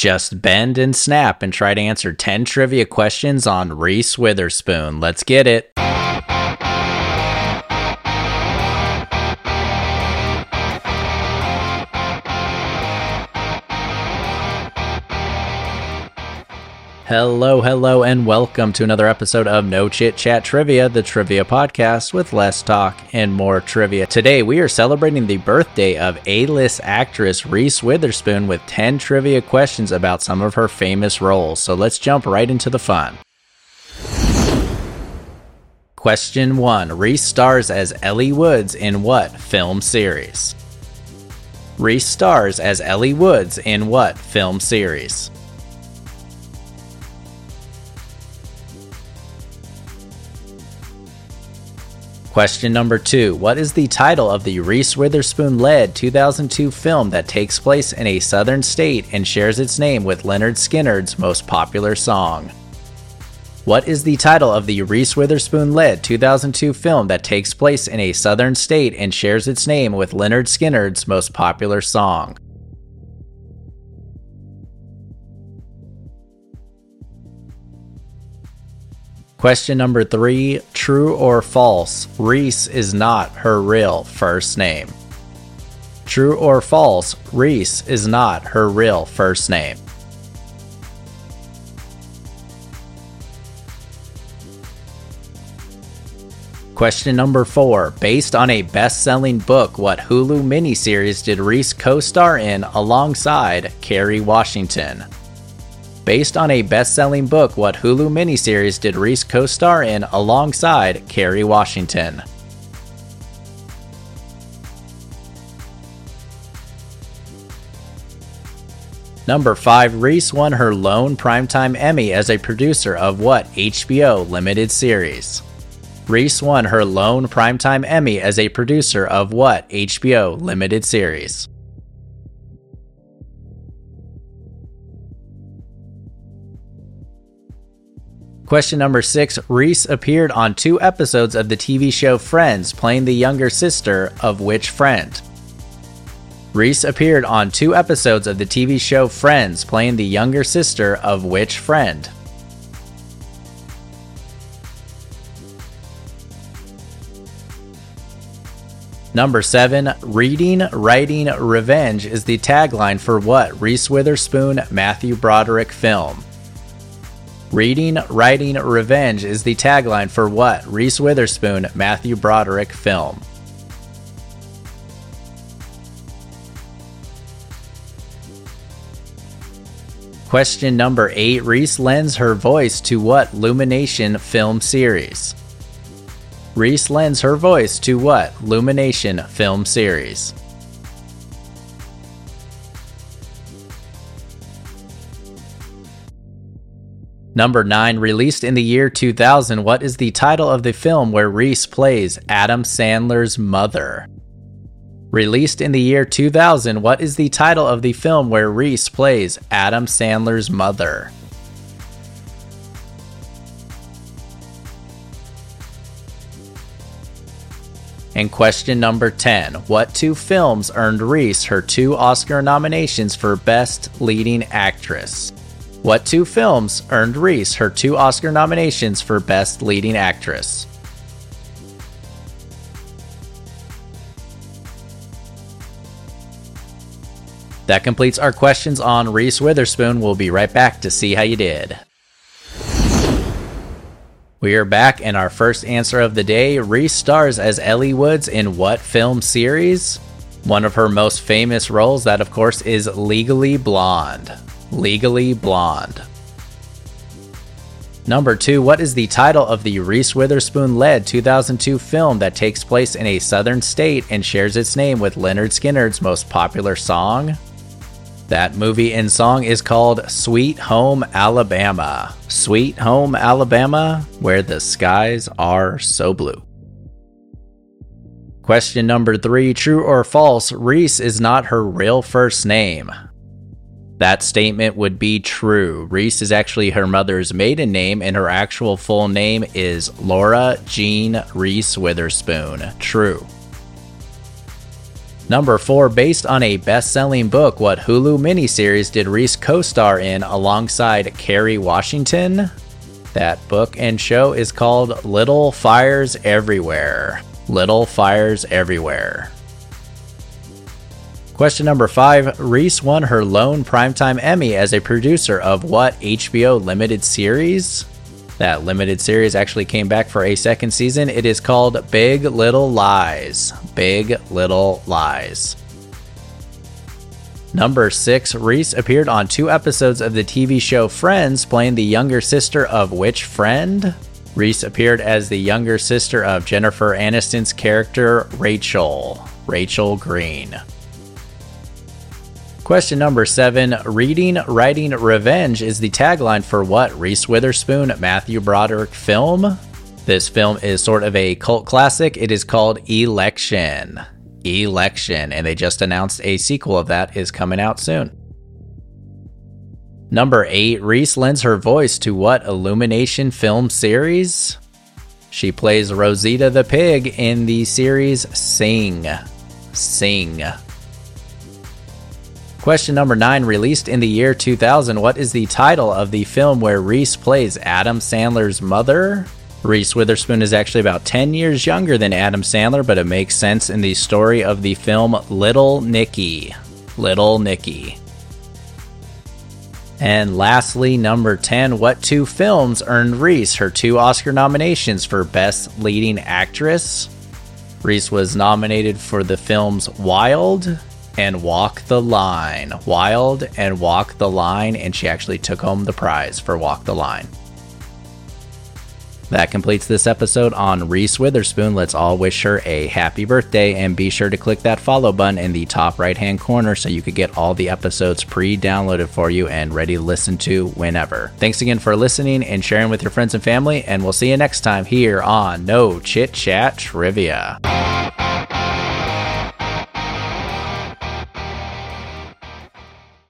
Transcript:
Just bend and snap and try to answer 10 trivia questions on Reese Witherspoon. Let's get it. Hello, hello, and welcome to another episode of No Chit Chat Trivia, the trivia podcast with less talk and more trivia. Today, we are celebrating the birthday of A list actress Reese Witherspoon with 10 trivia questions about some of her famous roles. So let's jump right into the fun. Question 1 Reese stars as Ellie Woods in what film series? Reese stars as Ellie Woods in what film series? Question number two What is the title of the Reese Witherspoon led 2002 film that takes place in a southern state and shares its name with Lynyrd Skynyrd's most popular song? What is the title of the Reese Witherspoon led 2002 film that takes place in a southern state and shares its name with Lynyrd Skynyrd's most popular song? Question number three True or false? Reese is not her real first name. True or false? Reese is not her real first name. Question number four. Based on a best selling book, what Hulu miniseries did Reese co star in alongside Kerry Washington? Based on a best selling book, what Hulu miniseries did Reese co star in alongside Kerry Washington? Number 5, Reese won her lone Primetime Emmy as a producer of what HBO limited series? Reese won her lone Primetime Emmy as a producer of what HBO limited series? Question number six Reese appeared on two episodes of the TV show Friends, playing the younger sister of which friend? Reese appeared on two episodes of the TV show Friends, playing the younger sister of which friend? Number 7. Reading, Writing, Revenge is the tagline for what Reese Witherspoon Matthew Broderick film? Reading, Writing, Revenge is the tagline for what Reese Witherspoon Matthew Broderick film? Question number 8 Reese lends her voice to what Illumination film series? Reese lends her voice to what Illumination film series? Number 9, released in the year 2000, what is the title of the film where Reese plays Adam Sandler's mother? Released in the year 2000, what is the title of the film where Reese plays Adam Sandler's mother? And question number 10 What two films earned Reese her two Oscar nominations for Best Leading Actress? What two films earned Reese her two Oscar nominations for Best Leading Actress? That completes our questions on Reese Witherspoon. We'll be right back to see how you did. We are back, and our first answer of the day Reese stars as Ellie Woods in what film series? One of her most famous roles, that of course is Legally Blonde. Legally Blonde. Number two, what is the title of the Reese Witherspoon led 2002 film that takes place in a southern state and shares its name with Lynyrd Skynyrd's most popular song? That movie and song is called Sweet Home Alabama. Sweet Home Alabama, where the skies are so blue. Question number three True or false, Reese is not her real first name. That statement would be true. Reese is actually her mother's maiden name, and her actual full name is Laura Jean Reese Witherspoon. True. Number 4, based on a best selling book, what Hulu miniseries did Reese co star in alongside Kerry Washington? That book and show is called Little Fires Everywhere. Little Fires Everywhere. Question number five Reese won her lone Primetime Emmy as a producer of what HBO limited series? That limited series actually came back for a second season. It is called Big Little Lies. Big Little Lies. Number 6, Reese appeared on two episodes of the TV show Friends, playing the younger sister of which friend? Reese appeared as the younger sister of Jennifer Aniston's character Rachel. Rachel Green. Question number seven Reading, Writing, Revenge is the tagline for what Reese Witherspoon, Matthew Broderick film? This film is sort of a cult classic. It is called Election. Election, and they just announced a sequel of that is coming out soon. Number 8, Reese lends her voice to what Illumination film series? She plays Rosita the Pig in the series Sing. Sing. Question number nine, released in the year 2000, what is the title of the film where Reese plays Adam Sandler's mother? Reese Witherspoon is actually about 10 years younger than Adam Sandler, but it makes sense in the story of the film Little Nicky. Little Nicky. And lastly, number 10, what two films earned Reese her two Oscar nominations for Best Leading Actress? Reese was nominated for the films Wild and Walk the Line. Wild and Walk the Line, and she actually took home the prize for Walk the Line. That completes this episode on Reese Witherspoon. Let's all wish her a happy birthday and be sure to click that follow button in the top right hand corner so you could get all the episodes pre downloaded for you and ready to listen to whenever. Thanks again for listening and sharing with your friends and family, and we'll see you next time here on No Chit Chat Trivia.